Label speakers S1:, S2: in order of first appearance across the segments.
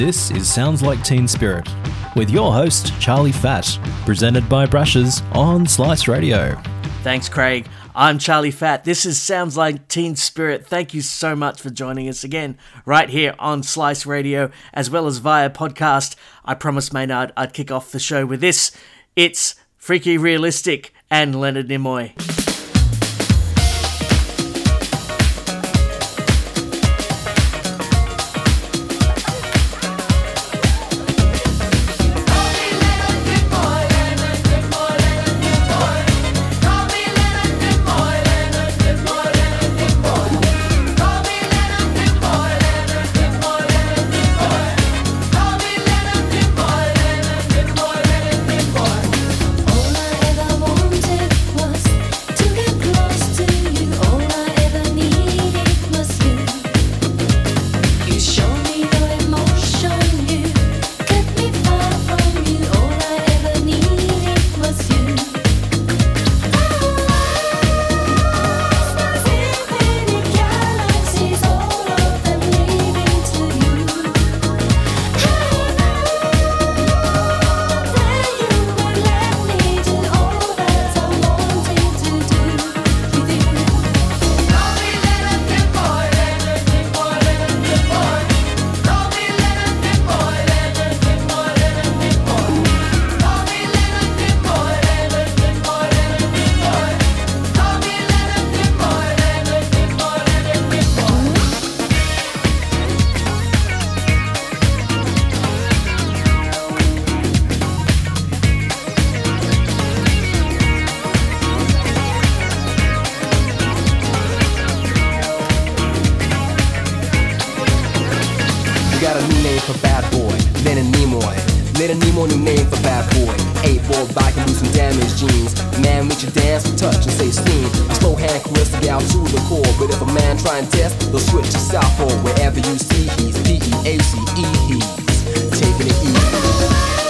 S1: This is Sounds Like Teen Spirit with your host, Charlie Fat, presented by Brushes on Slice Radio.
S2: Thanks, Craig. I'm Charlie Fat. This is Sounds Like Teen Spirit. Thank you so much for joining us again right here on Slice Radio as well as via podcast. I promised Maynard I'd kick off the show with this. It's Freaky Realistic and Leonard Nimoy.
S3: name for bad boy, Leonard Nimoy. Leonard Nimoy, new name for bad boy. Eight ball bike and do some damage jeans. Man, with your dance, and touch and say steam. Slow hand caress the gal to the core. But if a man try and test, they'll switch to southpaw. Wherever you see, he's P-E-A-C-E, he's taking it easy.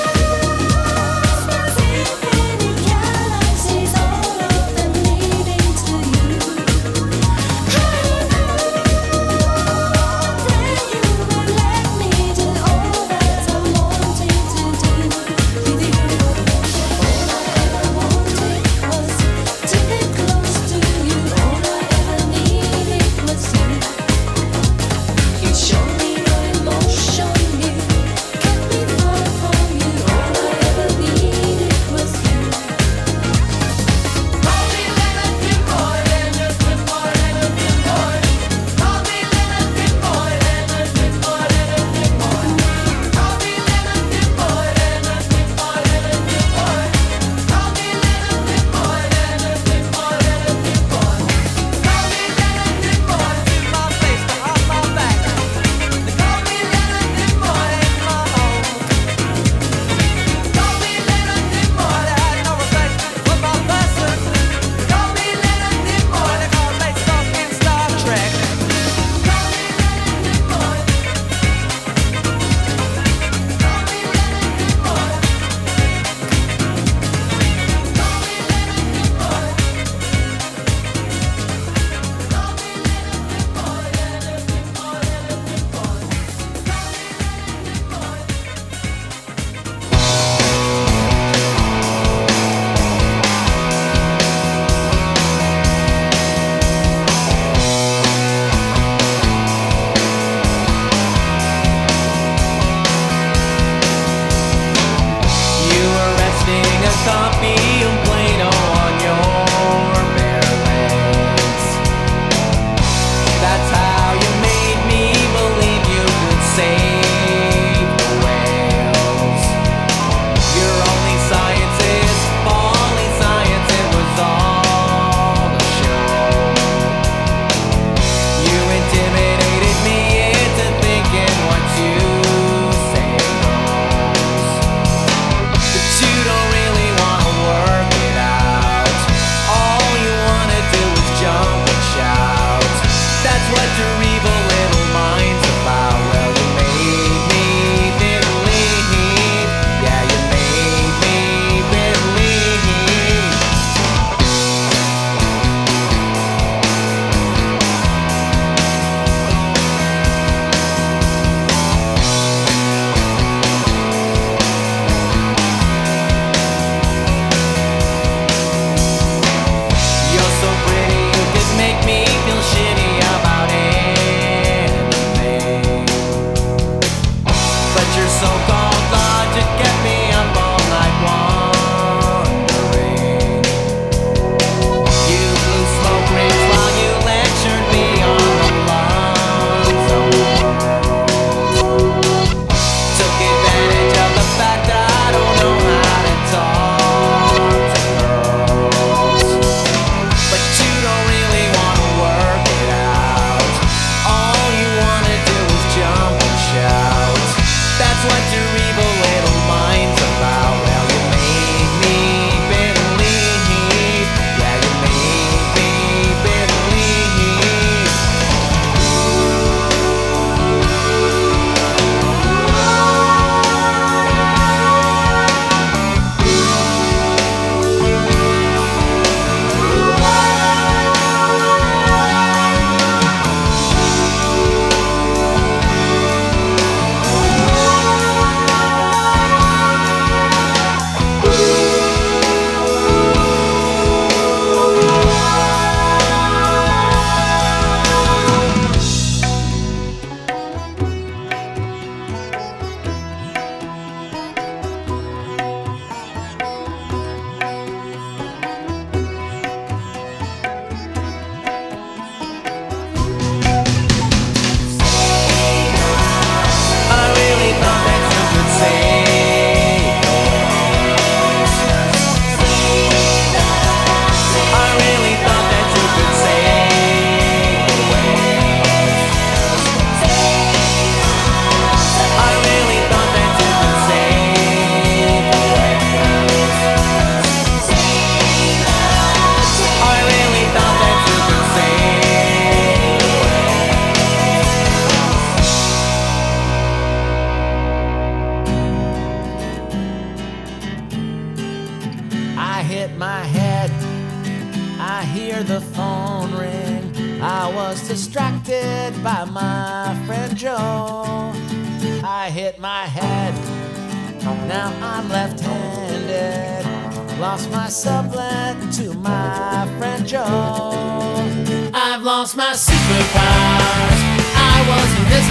S3: that's what you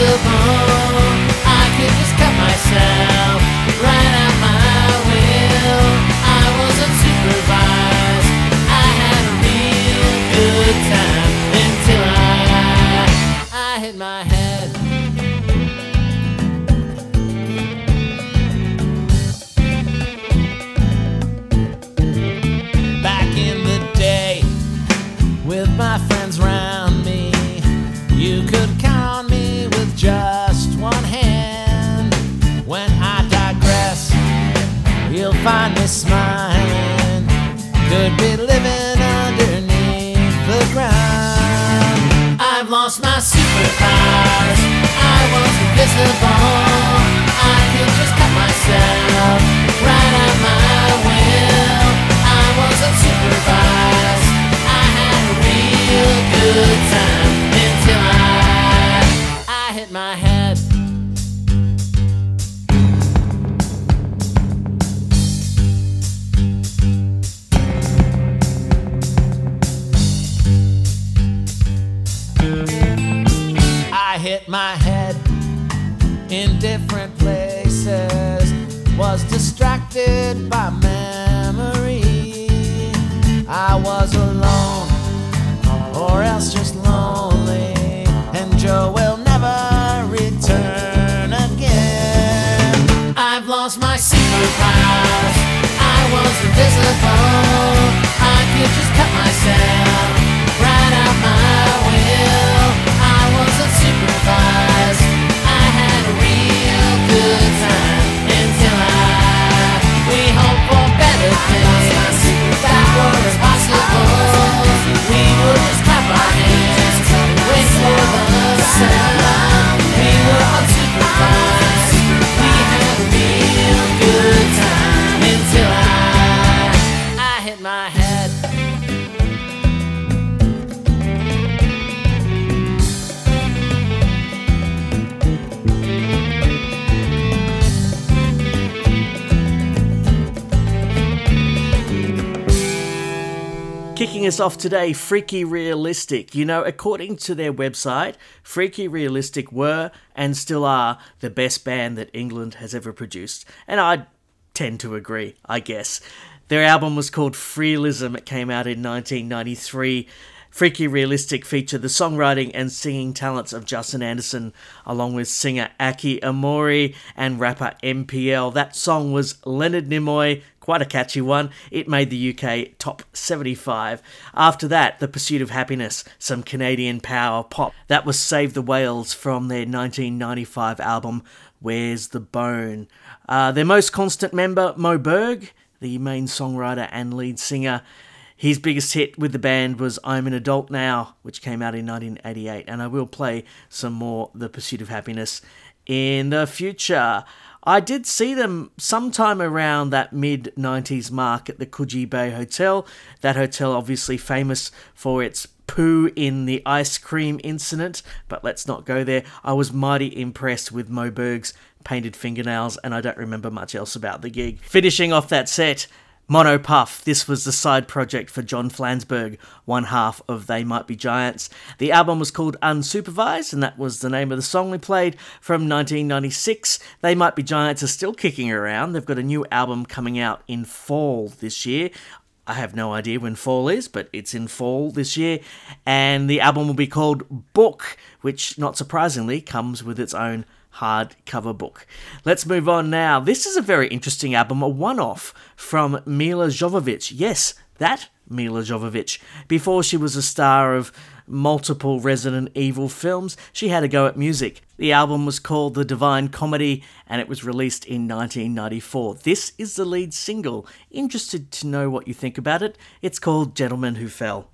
S3: I could just cut myself. i was a
S4: survive. off today, Freaky Realistic. You know, according to their website, Freaky Realistic were and still are the best band that England has ever produced. And I tend to agree, I guess. Their album was called Frealism. It came out in 1993. Freaky Realistic featured the songwriting and singing talents of Justin Anderson, along with singer Aki Omori and rapper MPL. That song was Leonard Nimoy quite a catchy one. It made the UK top 75. After that, The Pursuit of Happiness, some Canadian power pop. That was Save the Whales from their 1995 album Where's the Bone. Uh, their most constant member, Moe Berg, the main songwriter and lead singer. His biggest hit with the band was I'm an Adult Now, which came out in 1988, and I will play some more The Pursuit of Happiness in the future. I did see them sometime around that mid 90s mark at the Coogee Bay Hotel. That hotel, obviously famous for its poo in the ice cream incident, but let's not go there. I was mighty impressed with Moe Berg's painted fingernails, and I don't remember much else about the gig. Finishing off that set, Mono Puff. This was the side project for John Flansburgh, one half of They Might Be Giants. The album was called Unsupervised, and that was the name of the song we played from 1996. They Might Be Giants are still kicking around. They've got a new album coming out in fall this year. I have no idea when fall is, but it's in fall this year. And the album will be called Book, which, not surprisingly, comes with its own hardcover book. Let's move on now. This is a very interesting album, a one off from Milla Jovovich. Yes, that Milla Jovovich. Before she was a star of multiple Resident Evil films, she had a go at music. The album was called The Divine Comedy and it was released in 1994. This is the lead single. Interested to know what you think about it? It's called Gentleman Who Fell.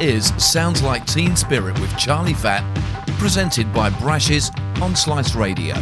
S5: Is Sounds Like Teen Spirit with Charlie Fat, presented by Brashes on Slice Radio.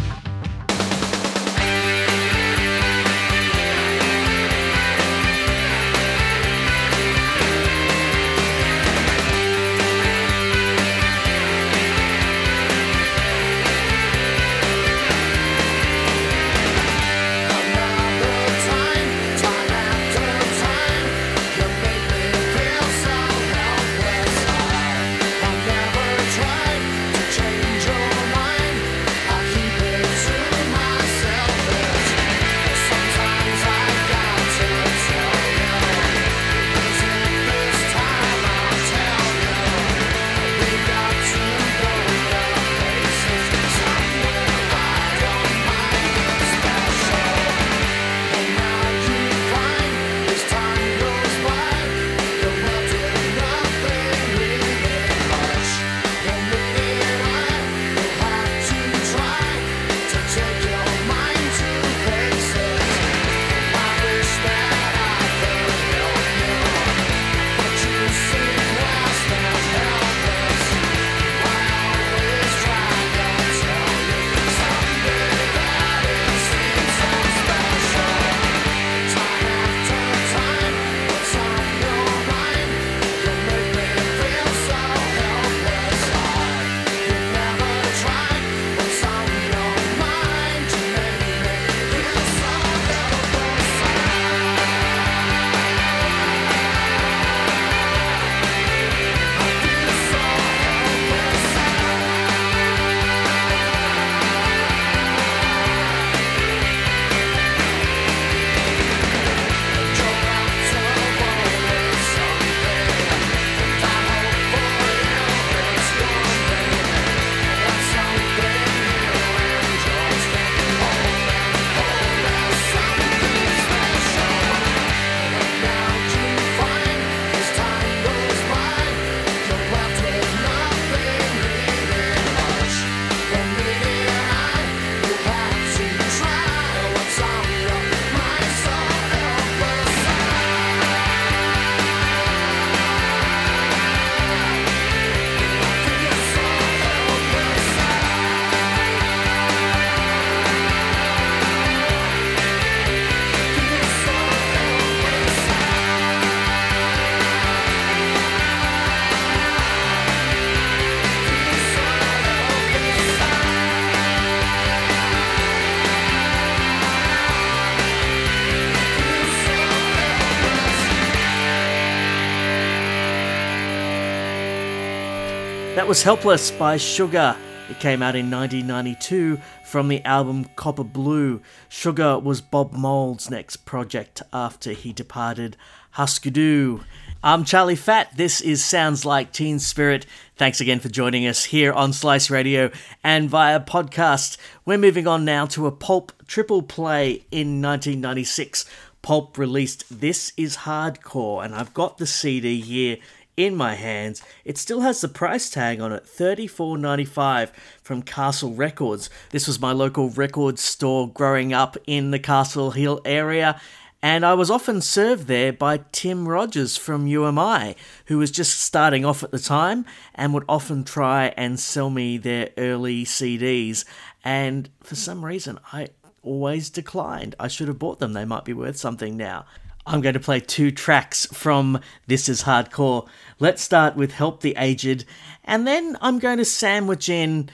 S4: Was Helpless by Sugar. It came out in 1992 from the album Copper Blue. Sugar was Bob Mould's next project after he departed Husker Du. I'm Charlie Fat. This is Sounds Like Teen Spirit. Thanks again for joining us here on Slice Radio and via podcast. We're moving on now to a Pulp triple play in 1996. Pulp released This Is Hardcore, and I've got the CD here in my hands. It still has the price tag on it, $34.95 from Castle Records. This was my local record store growing up in the Castle Hill area. And I was often served there by Tim Rogers from You Am I, who was just starting off at the time and would often try and sell me their early CDs. And for some reason, I always declined. I should have bought them, they might be worth something now. I'm going to play two tracks from This Is Hardcore. Let's start with Help the Aged, and then I'm going to sandwich in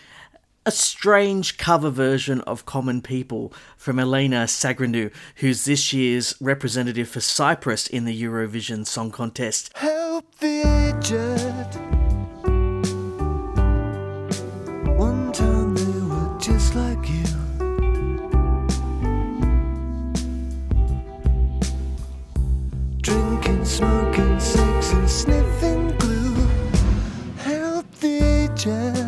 S4: a strange cover version of Common People from Elena Tsagrinou, who's this year's representative for Cyprus in the Eurovision Song Contest.
S6: Help the aged. One time smoking, sex, and sniffing glue. Help the aged.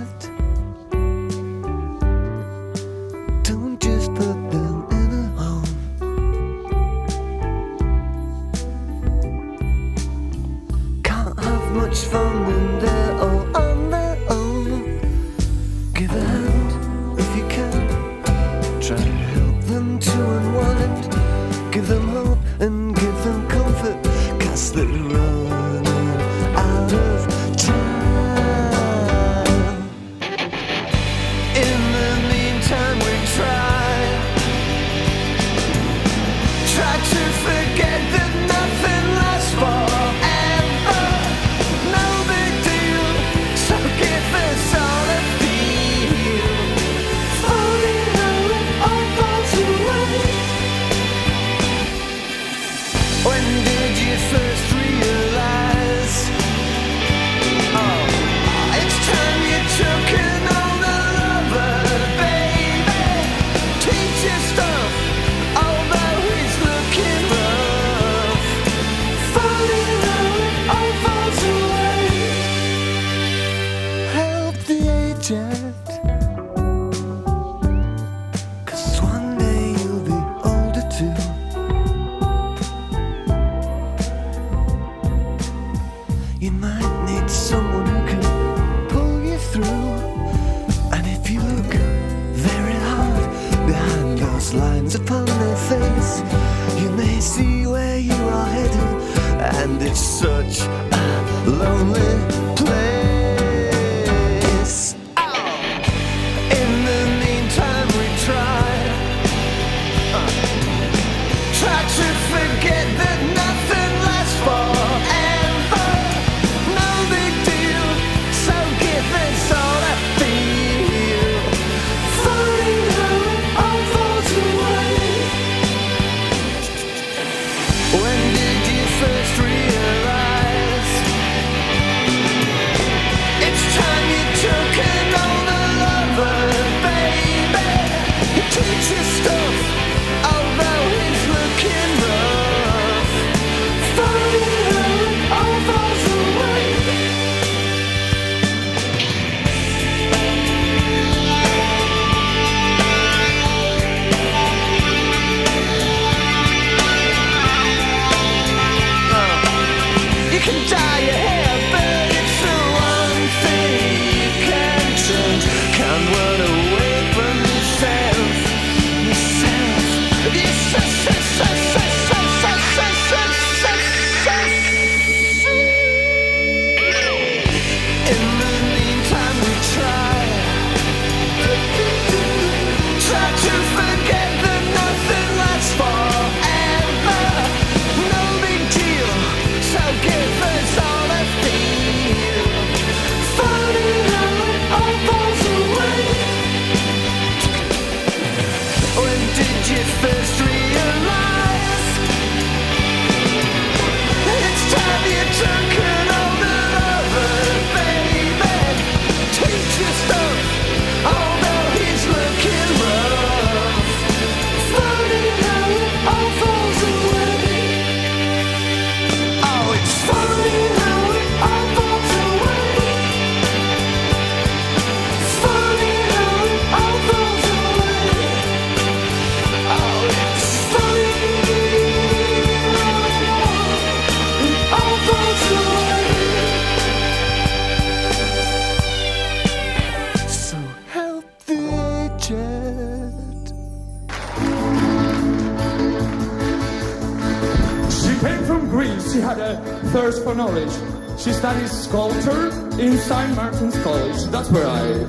S7: Knowledge. She studies sculpture in St. Martin's College. That's where I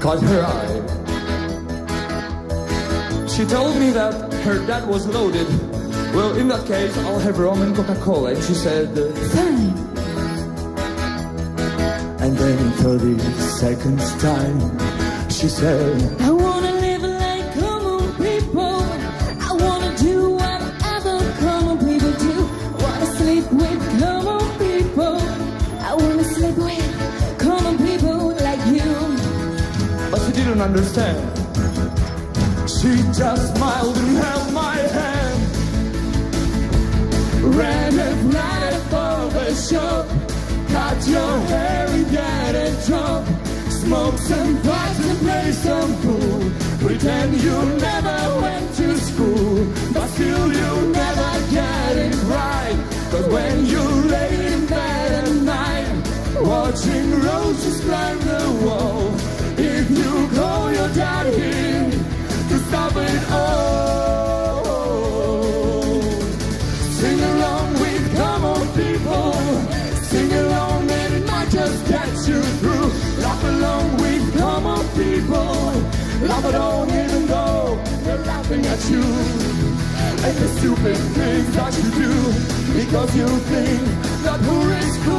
S7: caught her eye. She told me that her dad was loaded. Well, in that case, I'll have rum and Coca-Cola. And she said, fine. And then in 30 seconds time, she said, understand. She just smiled and held my hand. Ran it right above the shop. Cut your hair and get a job. Smoke some pot and play some pool. Pretend you never went to school. But still you never get it right. Cause when you lay in bed at night, watching roses climb the wall. Dad here to stop it all, sing along with common people. Sing along, and it might just get you through. Laugh along with common people. Laugh along even though they're laughing at you. And the stupid things that you do because you think that who is cool.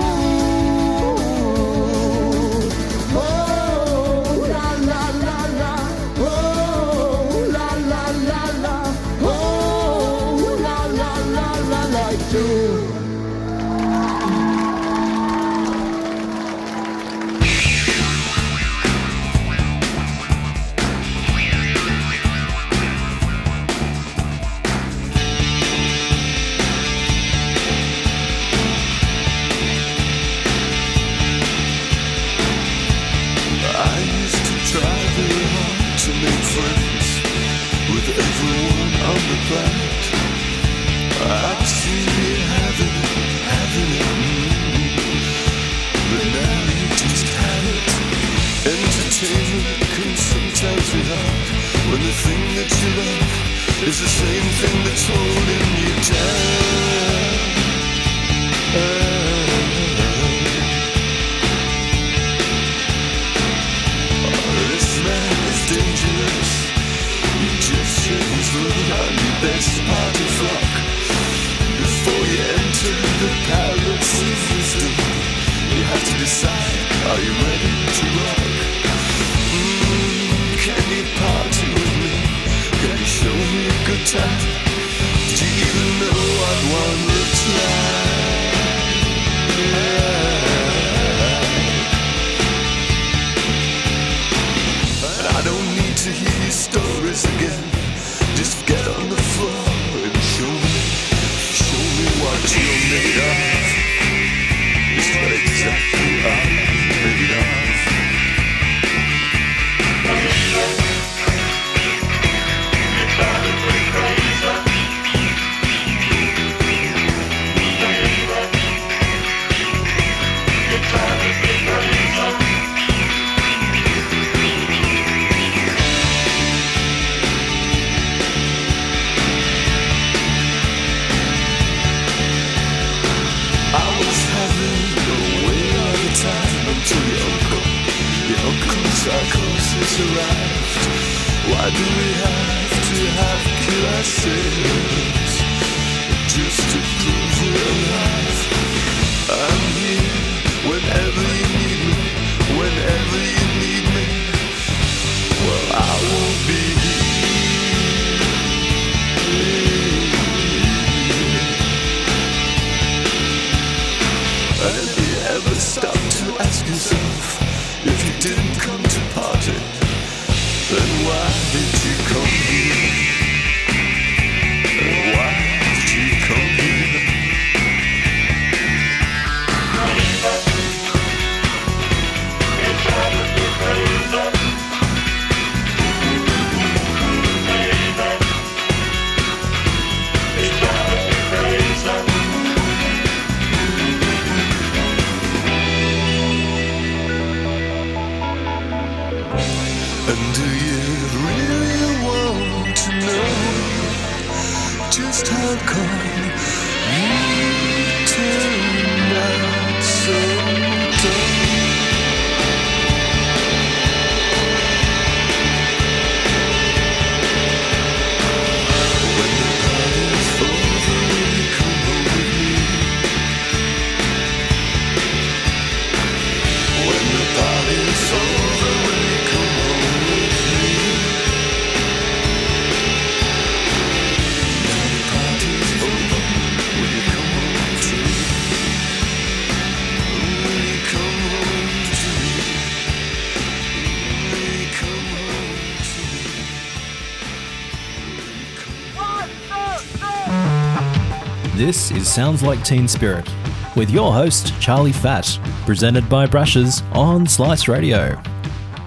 S6: This is
S1: Sounds Like Teen Spirit with your host, Charlie Fat, presented by Brashes on Slice Radio.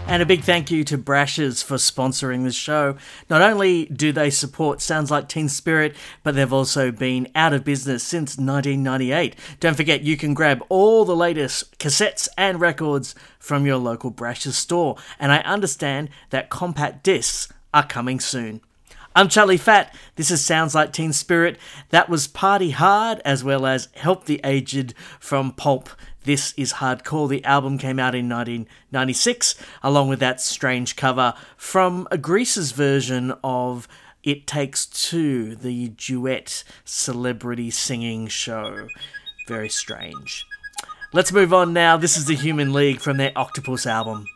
S4: And a big thank you to Brashes for sponsoring the show. Not only do they support Sounds Like Teen Spirit, but they've also been out of business since 1998. Don't forget, you can grab all the latest cassettes and records from your local Brashes store. And I understand that compact discs are coming soon. I'm Charlie Fat. This is Sounds Like Teen Spirit. That was Party Hard as well as Help the Aged from Pulp. This is Hardcore. The album came out in 1996, along with that strange cover from a Grease's version of It Takes Two, the duet celebrity singing show. Very strange. Let's move on now. This is the Human League from their Octopus album.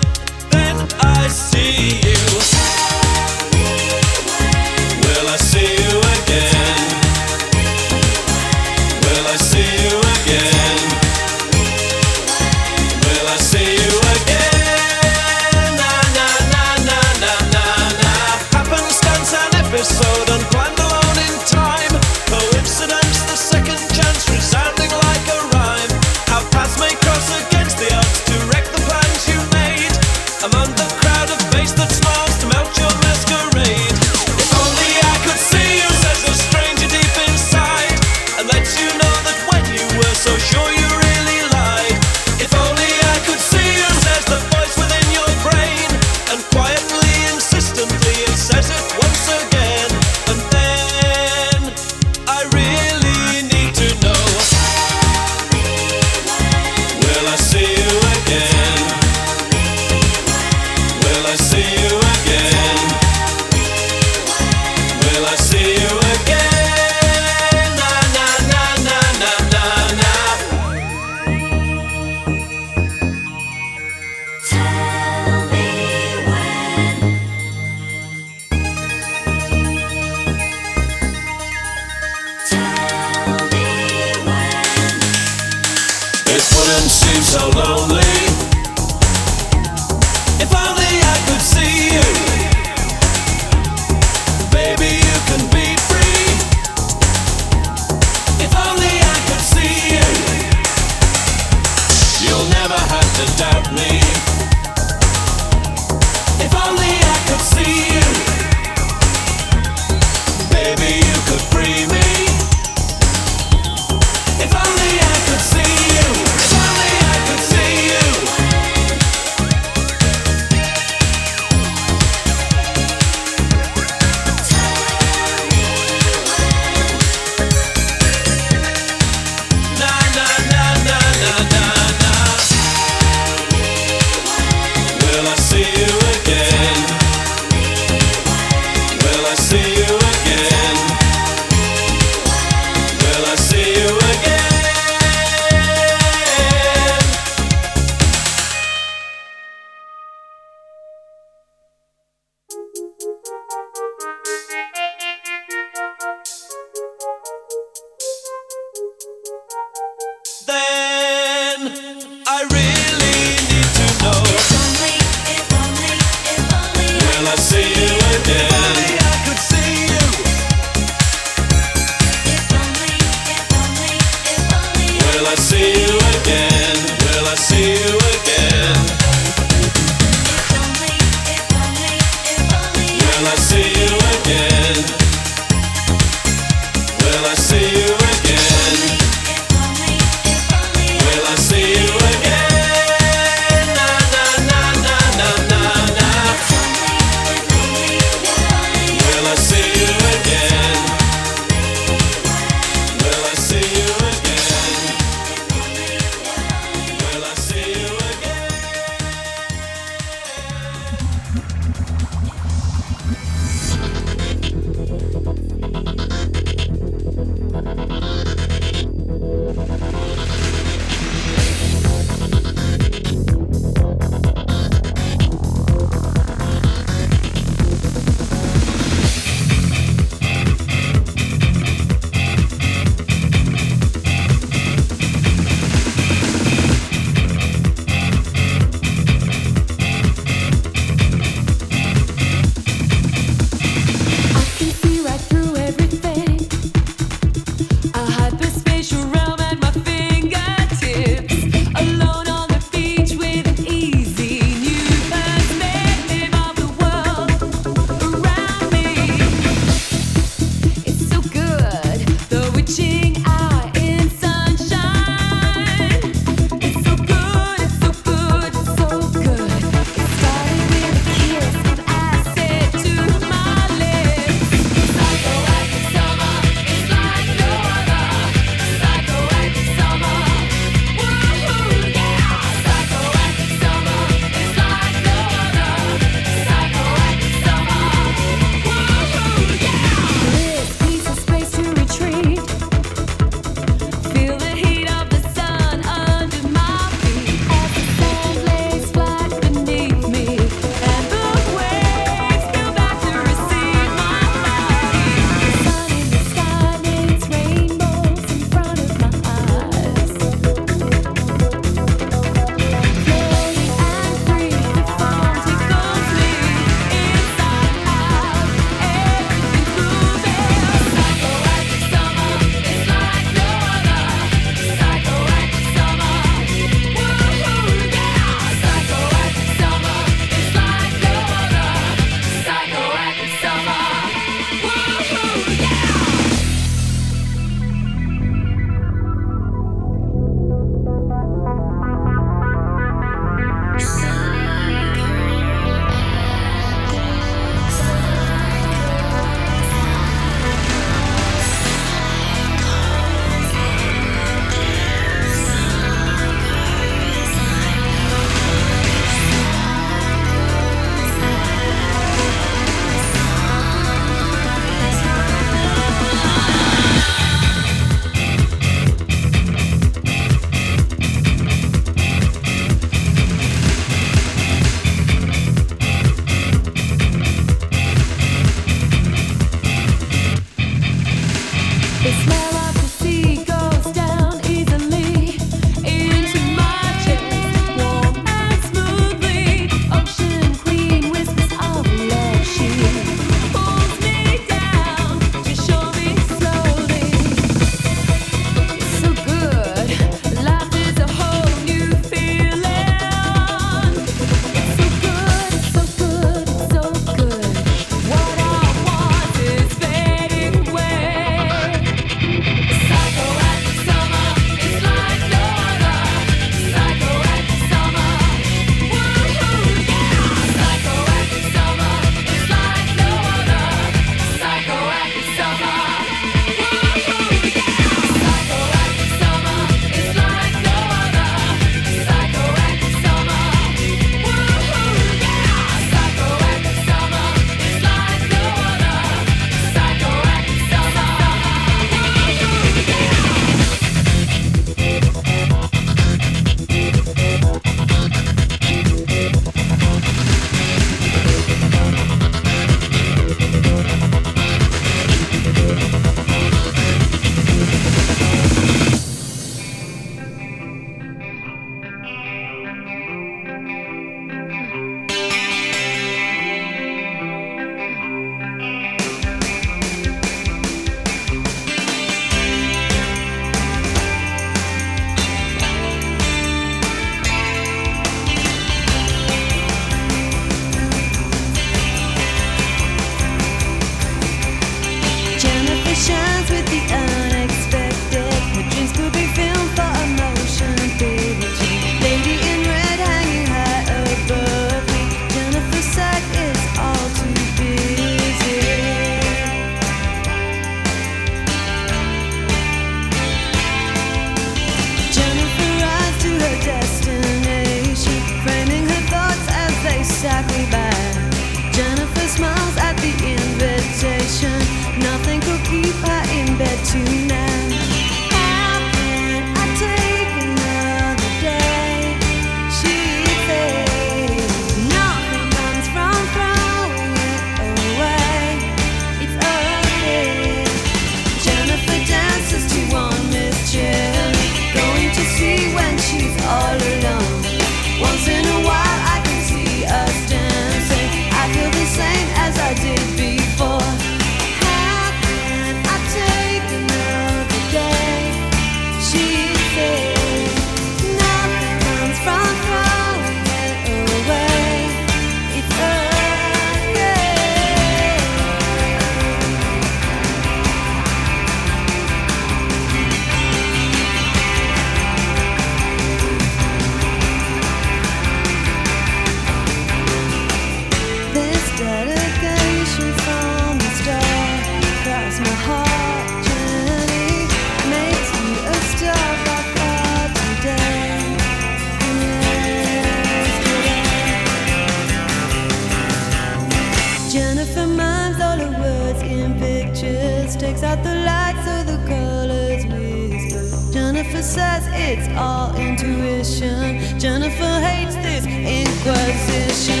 S8: Jennifer says it's all intuition. Jennifer hates this inquisition.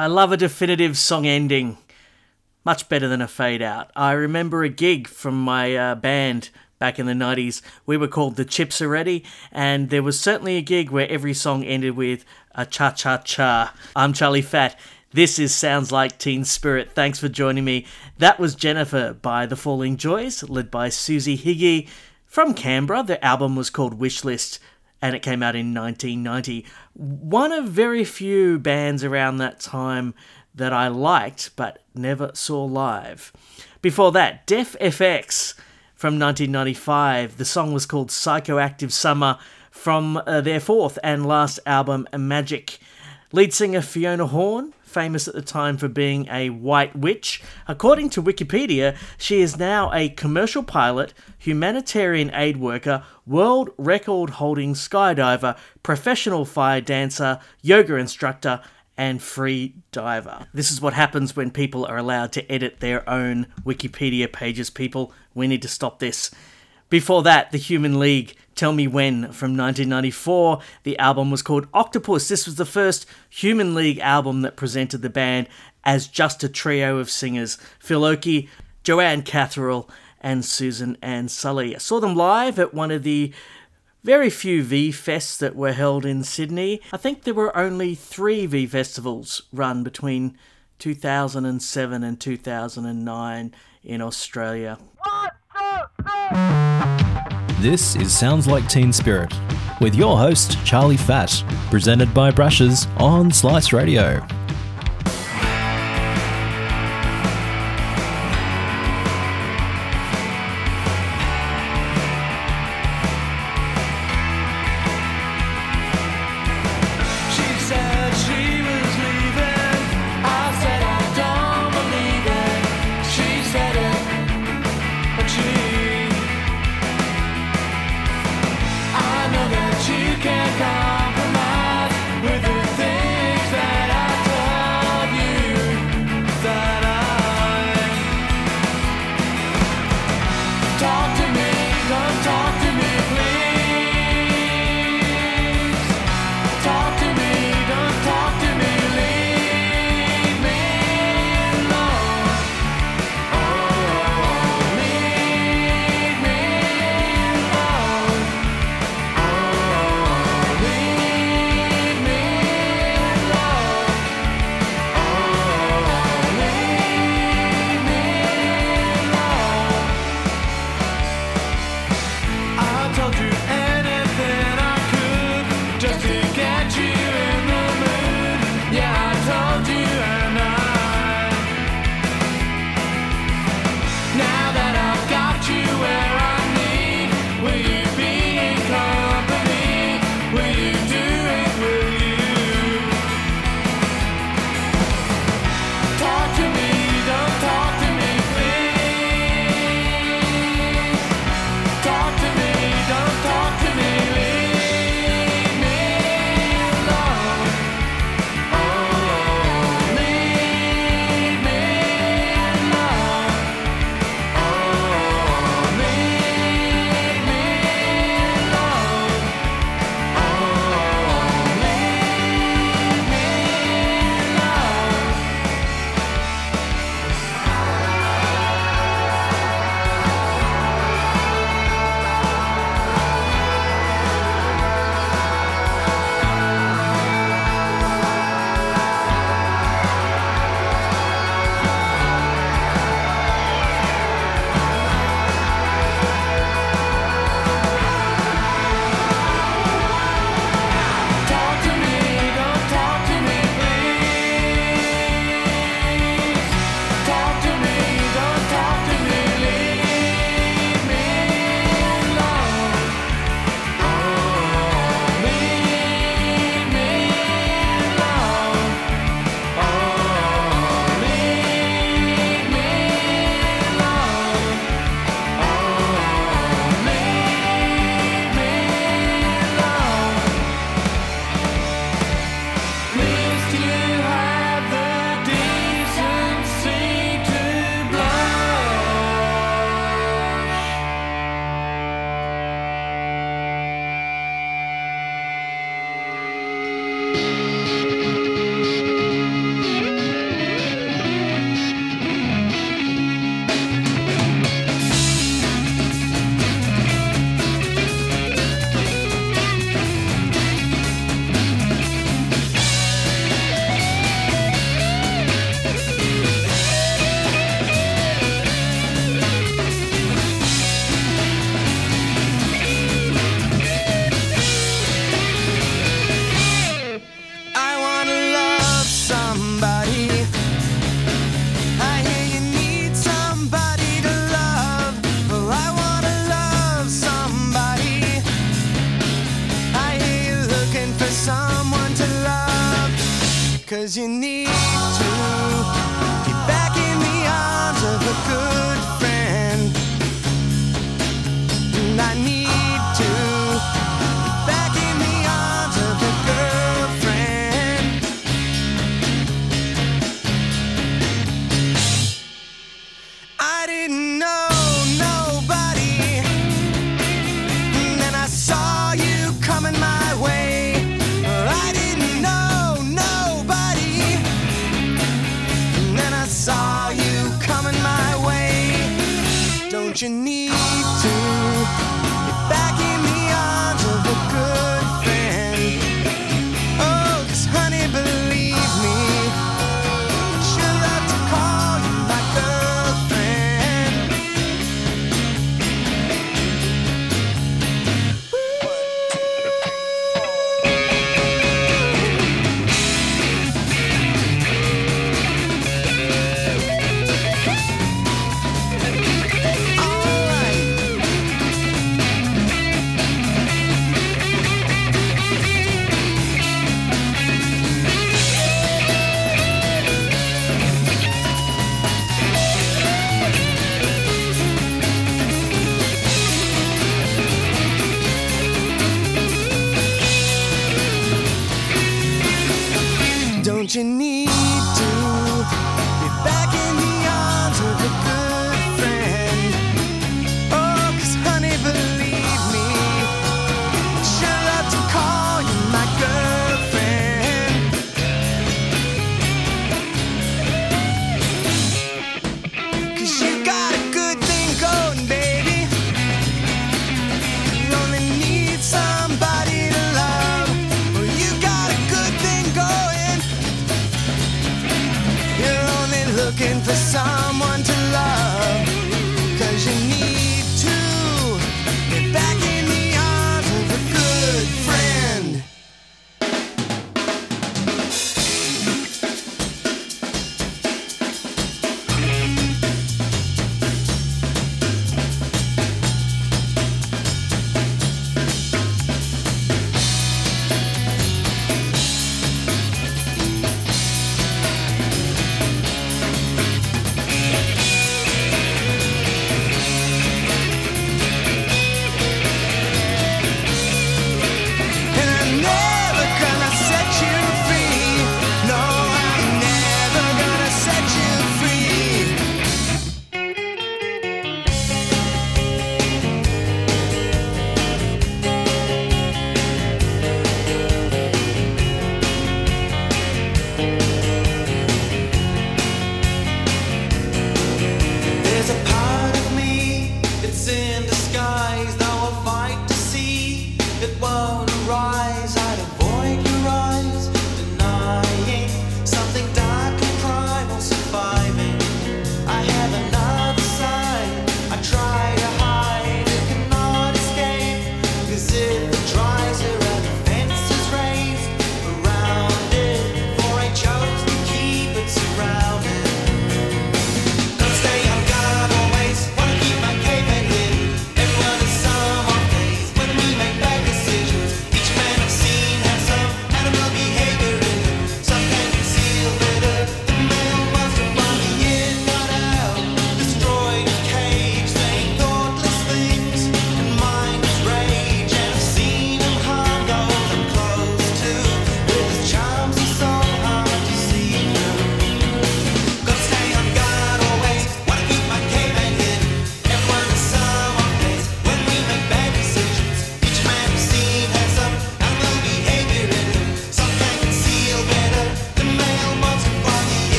S8: I
S4: love a definitive song ending. Much better than a fade out. I remember a gig from my uh, band back in the 90s. We were called the Chips Already, and there was certainly a gig where every song ended with a cha cha cha. I'm Charlie Fat. This is Sounds Like Teen Spirit. Thanks for joining me. That was Jennifer by The Falling Joys, led by Suzie Higgie from Canberra. The album was called Wishlist and it came out in 1990. One of very few bands around that time that I liked but never saw live. Before that, Def FX from 1995. The song was called Psychoactive Summer from uh, their fourth and last album, Majick. Lead singer Fiona Horn, famous at the time for being a white witch. According to Wikipedia, she is now a commercial pilot, humanitarian aid worker, world record holding skydiver, professional fire dancer, yoga instructor, and free diver. This is what happens when people are allowed to edit their own Wikipedia pages, people. We need to stop this. Before that, The Human League, Tell Me When from 1994. The album was called Octopus. This was the first Human League album that presented the band as just a trio of singers Phil Oakey, Joanne Catherall, and Susan Ann Sulley. I saw them live at one of the very few V Fests that were held in Sydney. I think there were only three V Festivals run between 2007 and 2009 in Australia.
S1: This is Sounds Like Teen Spirit with your host, Charlie Fat, presented by Brashes on Slice Radio.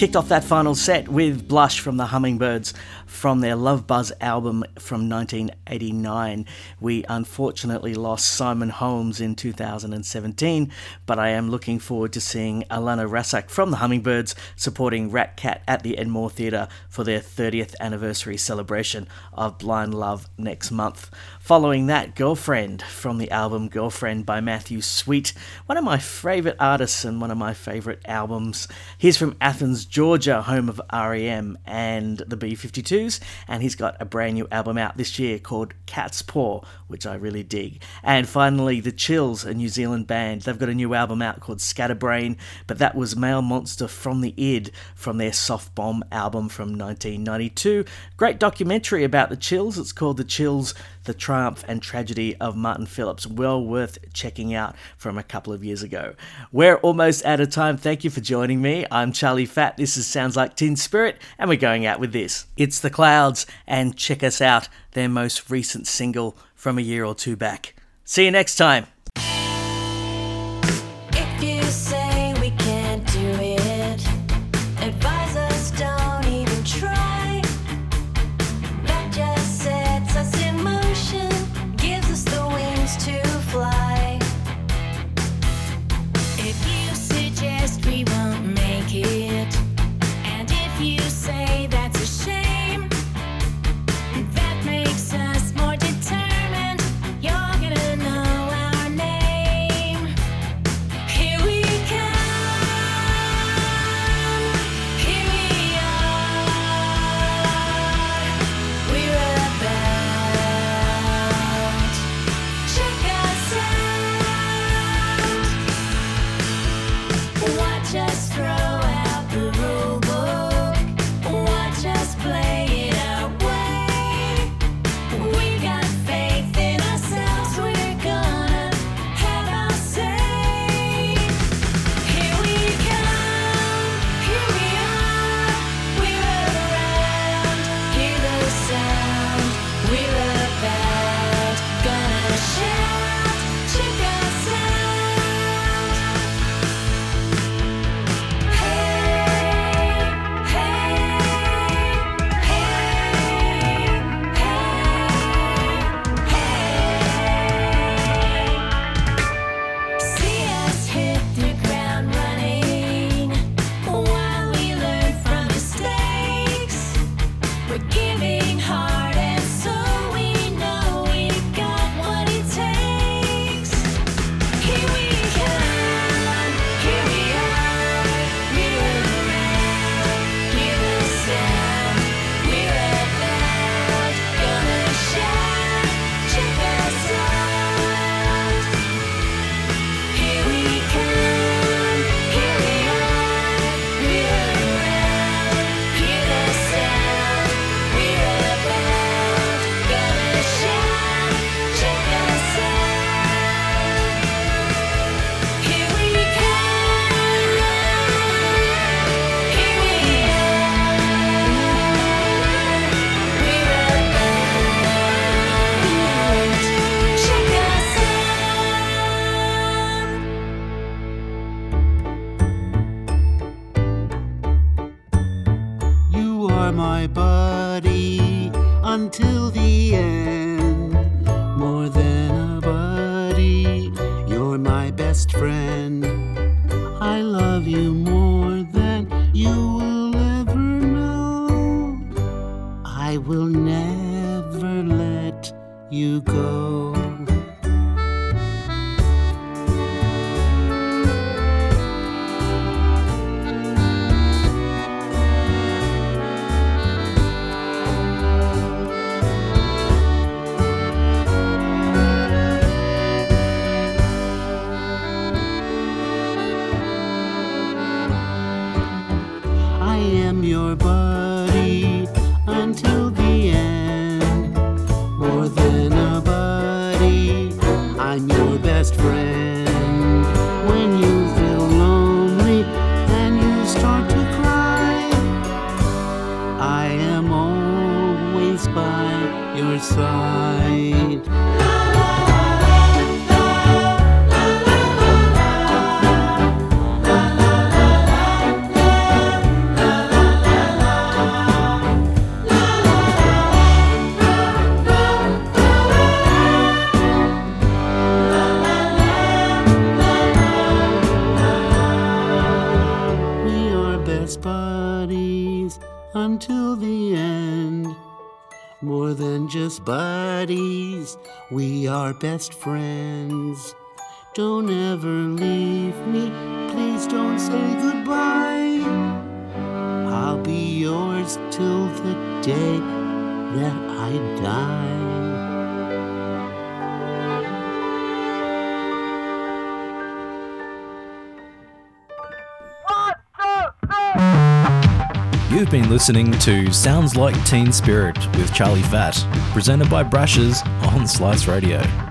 S4: Kicked off that final set with Blush from the Hummingbirds from their Love Buzz album from 1989. We unfortunately lost Simon Holmes in 2017, but I am looking forward to seeing Alannah Russack from the Hummingbirds supporting Rat Cat at the Enmore Theatre for their 30th anniversary celebration of Blind Love next month. Following that, Girlfriend from the album Girlfriend by Matthew Sweet, one of my favourite artists and one of my favourite albums. He's from Athens, Georgia, home of REM and the B 52s, and he's got a brand new album out this year called Catspaw, which I really dig. And finally, The Chills, a New Zealand band. They've got a new album out called Scatterbrain, but that was Male Monster from the Id from their Soft Bomb album from 1992. Great documentary about The Chills. It's called The Chills the Triumph and Tragedy of Martin Phillips. Well worth checking out from a couple of years ago. We're almost out of time. Thank you for joining me. I'm Charlie Fat. This is Sounds Like Teen Spirit, and we're going out with this. It's The Clouds, and check us out, their most recent single from a year or two back. See you next time.
S9: Best friends. Don't ever leave me, please don't say goodbye. I'll be yours till the day that I die.
S1: You've been listening to Sounds Like Teen Spirit with Charlie Fat, presented by Brashes on Slice Radio.